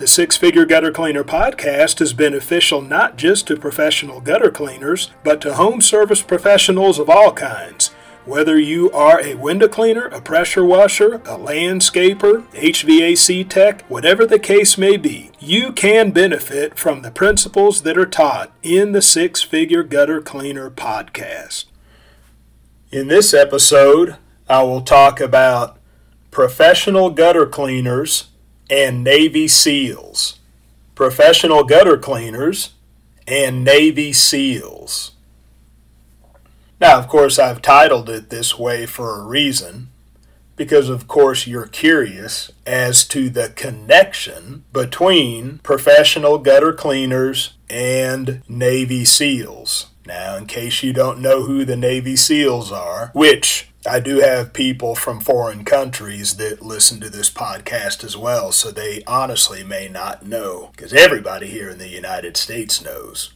The Six Figure Gutter Cleaner podcast is beneficial not just to professional gutter cleaners, but to home service professionals of all kinds. Whether you are a window cleaner, a pressure washer, a landscaper, HVAC tech, whatever the case may be, you can benefit from the principles that are taught in the Six Figure Gutter Cleaner podcast. In this episode, I will talk about professional gutter cleaners and Navy SEALs, professional gutter cleaners, and Navy SEALs. Now, of course, I've titled it this way for a reason, because of course you're curious as to the connection between professional gutter cleaners and Navy SEALs. Now, in case you don't know who the Navy SEALs are, which I do have people from foreign countries that listen to this podcast as well, so they honestly may not know, because everybody here in the United States knows.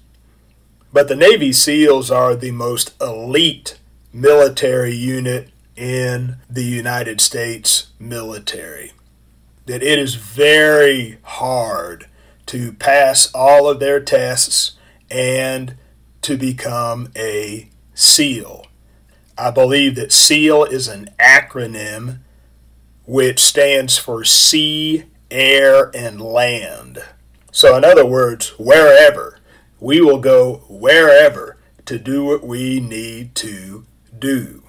But the Navy SEALs are the most elite military unit in the United States military. That it is very hard to pass all of their tests and to become a SEAL. I believe that SEAL is an acronym which stands for sea, air, and land. So, in other words, wherever. We will go wherever to do what we need to do.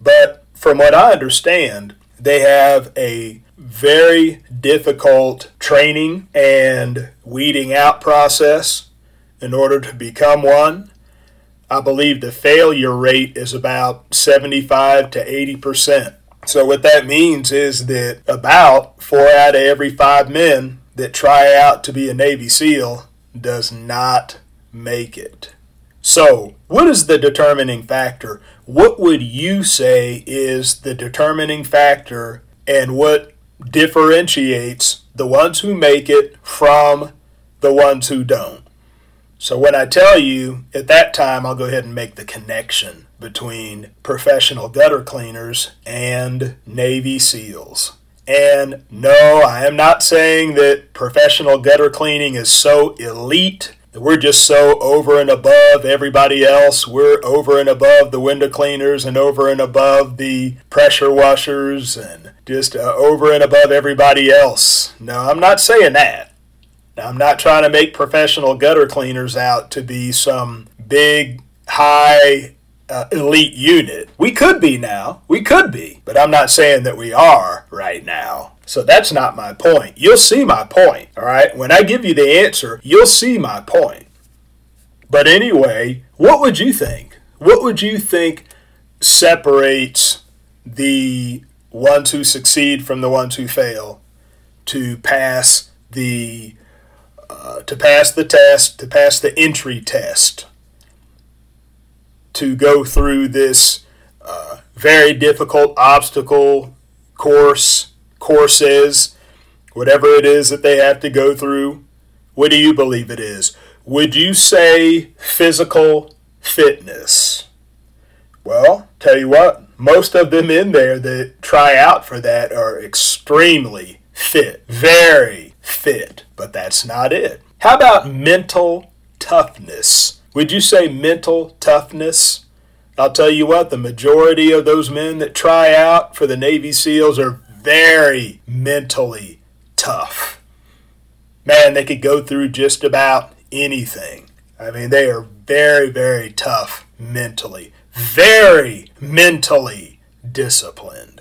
But from what I understand, they have a very difficult training and weeding out process in order to become one. I believe the failure rate is about 75 to 80 percent. So what that means is that about four out of every five men that try out to be a Navy SEAL does not make it. So, what is the determining factor? What would you say is the determining factor and what differentiates the ones who make it from the ones who don't? So when I tell you at that time, I'll go ahead and make the connection between professional gutter cleaners and Navy SEALs. And no, I am not saying that professional gutter cleaning is so elite that we're just so over and above everybody else. We're over and above the window cleaners and over and above the pressure washers and just uh, over and above everybody else. No, I'm not saying that. Now, I'm not trying to make professional gutter cleaners out to be some big, high, uh, elite unit. We could be now. We could be. But I'm not saying that we are right now. So that's not my point. You'll see my point, all right? When I give you the answer, you'll see my point. But anyway, what would you think? What would you think separates the ones who succeed from the ones who fail to pass the uh, to pass the test, to pass the entry test, to go through this uh, very difficult obstacle course, courses, whatever it is that they have to go through. What do you believe it is? Would you say physical fitness? Well, tell you what, most of them in there that try out for that are extremely fit, very fit, but that's not it. How about mental toughness? Would you say mental toughness? I'll tell you what, the majority of those men that try out for the Navy SEALs are very mentally tough. Man, they could go through just about anything. I mean, they are very, very tough mentally, very mentally disciplined.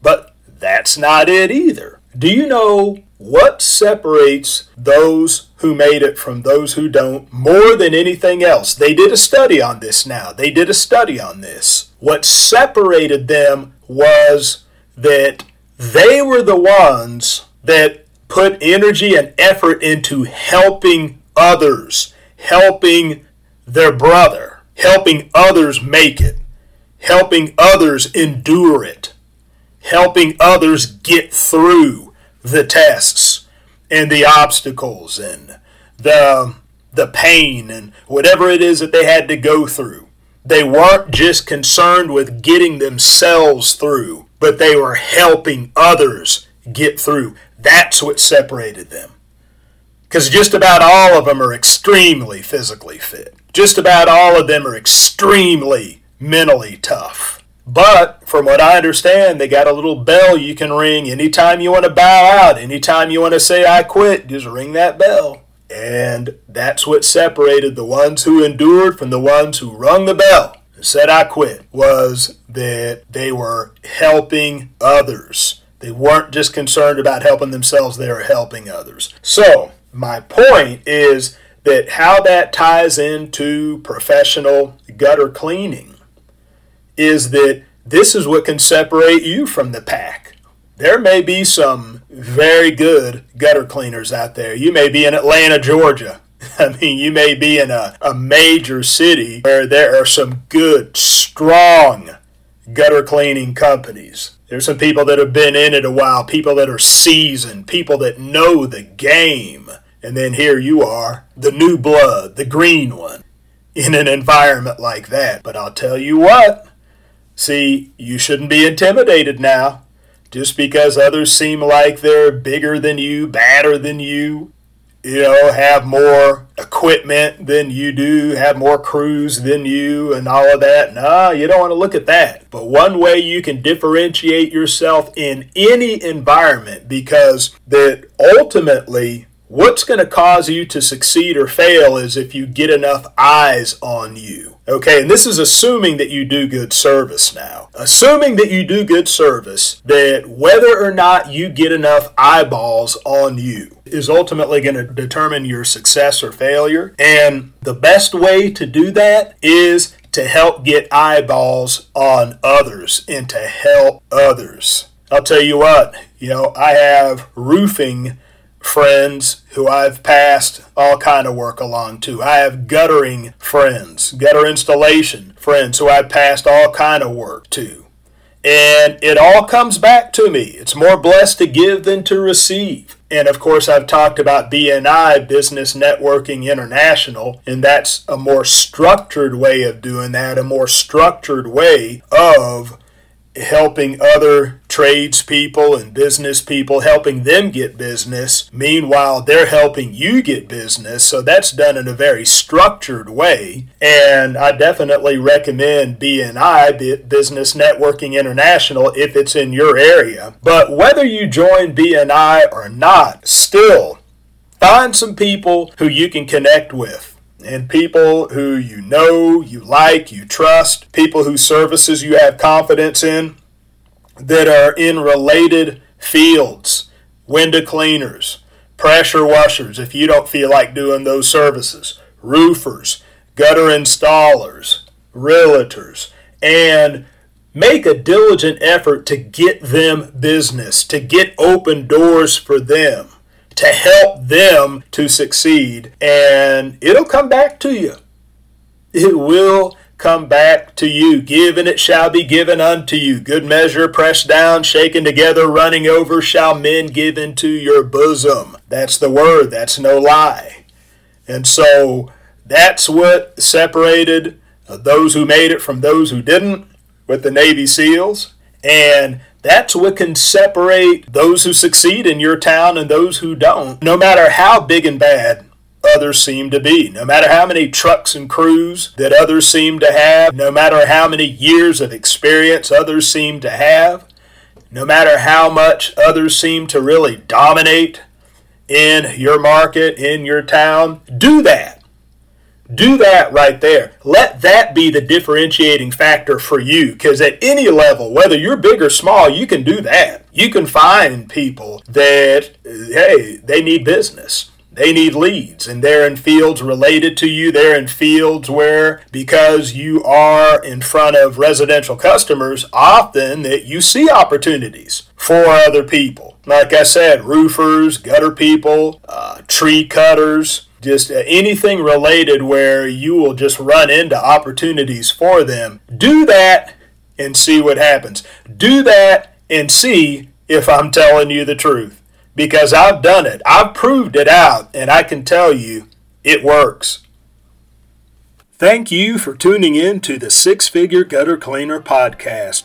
But that's not it either. Do you know what separates those who made it from those who don't more than anything else? They did a study on this now. They did a study on this. What separated them was that they were the ones that put energy and effort into helping others, helping their brother, helping others make it, helping others endure it, helping others get through the tests and the obstacles and the the pain and whatever it is that they had to go through. They weren't just concerned with getting themselves through, but they were helping others get through. That's what separated them. Because just about all of them are extremely physically fit. Just about all of them are extremely mentally tough. But from what I understand, they got a little bell you can ring anytime you want to bow out, anytime you want to say, I quit, just ring that bell. And that's what separated the ones who endured from the ones who rung the bell and said, I quit, was that they were helping others. They weren't just concerned about helping themselves, they were helping others. So, my point is that how that ties into professional gutter cleaning is that this is what can separate you from the pack. There may be some very good gutter cleaners out there. You may be in Atlanta, Georgia. I mean, you may be in a, a major city where there are some good, strong gutter cleaning companies. There's some people that have been in it a while, people that are seasoned, people that know the game. And then here you are, the new blood, the green one, in an environment like that. But I'll tell you what, see, you shouldn't be intimidated now. Just because others seem like they're bigger than you, badder than you, you know, have more equipment than you do, have more crews than you, and all of that. Nah, you don't want to look at that. But one way you can differentiate yourself in any environment because that ultimately What's going to cause you to succeed or fail is if you get enough eyes on you. Okay, and this is assuming that you do good service now. Assuming that you do good service, that whether or not you get enough eyeballs on you is ultimately going to determine your success or failure. And the best way to do that is to help get eyeballs on others and to help others. I'll tell you what, you know, I have roofing friends who I've passed all kind of work along to. I have guttering friends, gutter installation friends who I've passed all kind of work to. And it all comes back to me. It's more blessed to give than to receive. And of course, I've talked about BNI, Business Networking International, and that's a more structured way of doing that, a more structured way of helping other tradespeople and business people, helping them get business. Meanwhile, they're helping you get business. So that's done in a very structured way. And I definitely recommend BNI, Business Networking International, if it's in your area. But whether you join BNI or not, still find some people who you can connect with and people who you know, you like, you trust, people whose services you have confidence in that are in related fields, window cleaners, pressure washers if you don't feel like doing those services, roofers, gutter installers, realtors, and make a diligent effort to get them business, to get open doors for them to help them to succeed, and it'll come back to you. It will come back to you. Give, and it shall be given unto you. Good measure, pressed down, shaken together, running over, shall men give into your bosom. That's the word, that's no lie. And so that's what separated uh, those who made it from those who didn't with the Navy SEALs. And that's what can separate those who succeed in your town and those who don't. No matter how big and bad others seem to be, no matter how many trucks and crews that others seem to have, no matter how many years of experience others seem to have, no matter how much others seem to really dominate in your market, in your town, do that. Do that right there. Let that be the differentiating factor for you because at any level, whether you're big or small, you can do that. You can find people that, hey, they need business. They need leads and they're in fields related to you. They're in fields where, because you are in front of residential customers, often that you see opportunities for other people. Like I said, roofers, gutter people, uh, tree cutters, just uh, anything related where you will just run into opportunities for them. Do that and see what happens. Do that and see if I'm telling you the truth. Because I've done it, I've proved it out, and I can tell you it works. Thank you for tuning in to the Six Figure Gutter Cleaner podcast.